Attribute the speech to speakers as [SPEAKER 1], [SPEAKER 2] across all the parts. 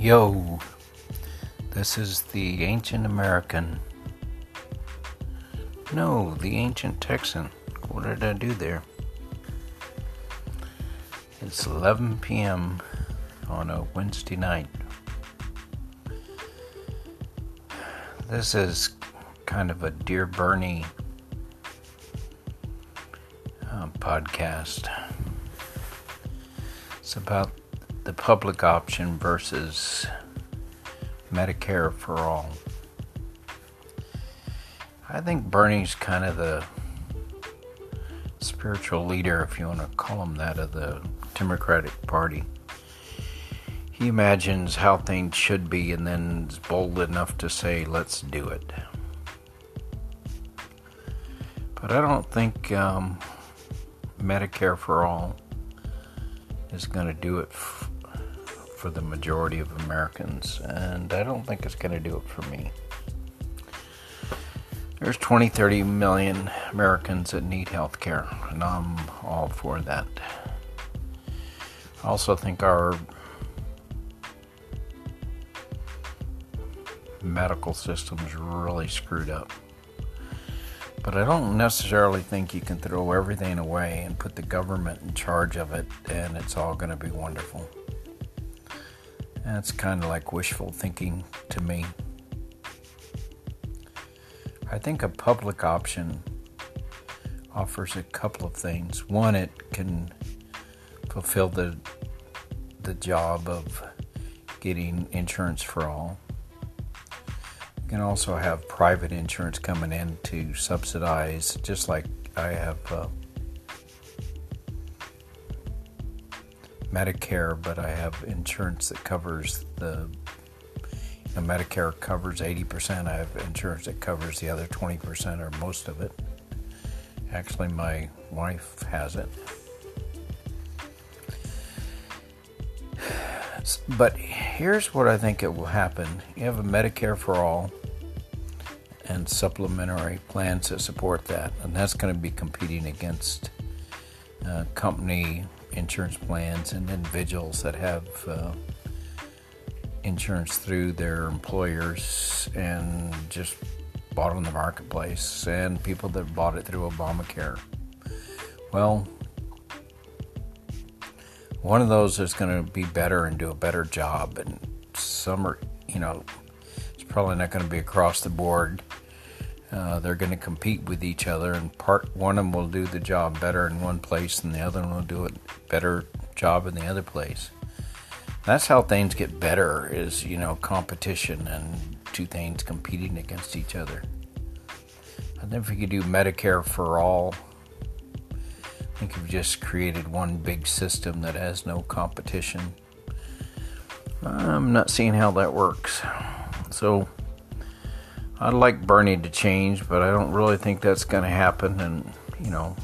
[SPEAKER 1] Yo, this is the ancient American. No, the ancient Texan. What did I do there? It's 11 p.m. on a Wednesday night. This is kind of a Dear Bernie uh, podcast. It's about the public option versus Medicare for all. I think Bernie's kind of the spiritual leader, if you want to call him that, of the Democratic Party. He imagines how things should be and then is bold enough to say, let's do it. But I don't think um, Medicare for all is going to do it for the majority of Americans, and I don't think it's going to do it for me. There's 20, 30 million Americans that need health care, and I'm all for that. I also think our medical system's really screwed up. But I don't necessarily think you can throw everything away and put the government in charge of it and it's all going to be wonderful. That's kind of like wishful thinking to me. I think a public option offers a couple of things. One, it can fulfill the the job of getting insurance for all. You can also have private insurance coming in to subsidize, just like I have uh, Medicare, but I have insurance that covers the. You know, Medicare covers 80%. I have insurance that covers the other 20% or most of it. Actually, my wife has it. But here's what I think it will happen you have a Medicare for all and supplementary plans that support that, and that's going to be competing against uh, company insurance plans and individuals that have uh, insurance through their employers and just bought on the marketplace, and people that bought it through Obamacare. Well, one of those is going to be better and do a better job, and some are, you know, it's probably not going to be across the board. Uh, they're going to compete with each other, and part one of them will do the job better in one place, and the other one will do a better job in the other place. That's how things get better. Is you know competition and two things competing against each other. I think if you could do Medicare for all, I think you've just created one big system that has no competition. I'm not seeing how that works. So I'd like Bernie to change, but I don't really think that's going to happen. And, you know,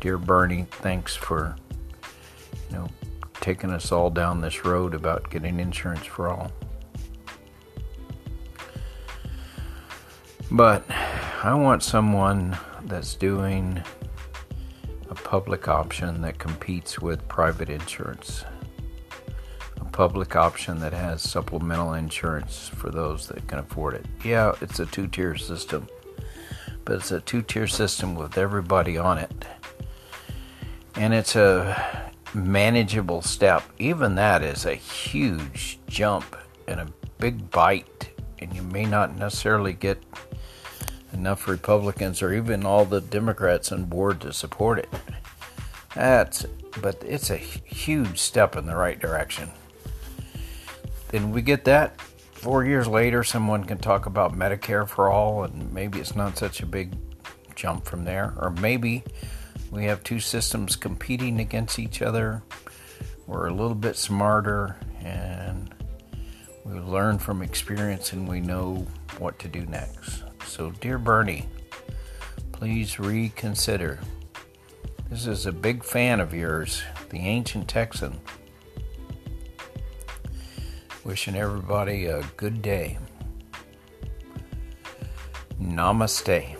[SPEAKER 1] dear Bernie, thanks for, you know, taking us all down this road about getting insurance for all. But I want someone that's doing a public option that competes with private insurance public option that has supplemental insurance for those that can afford it. Yeah, it's a two tier system, but it's a two tier system with everybody on it. And it's a manageable step. Even that is a huge jump and a big bite, and you may not necessarily get enough Republicans or even all the Democrats on board to support it. That's but it's a huge step in the right direction and we get that four years later, someone can talk about Medicare for all, and maybe it's not such a big jump from there. Or maybe we have two systems competing against each other. We're a little bit smarter and we learn from experience and we know what to do next. So, dear Bernie, please reconsider. This is a big fan of yours, the ancient Texan. Wishing everybody a good day. Namaste.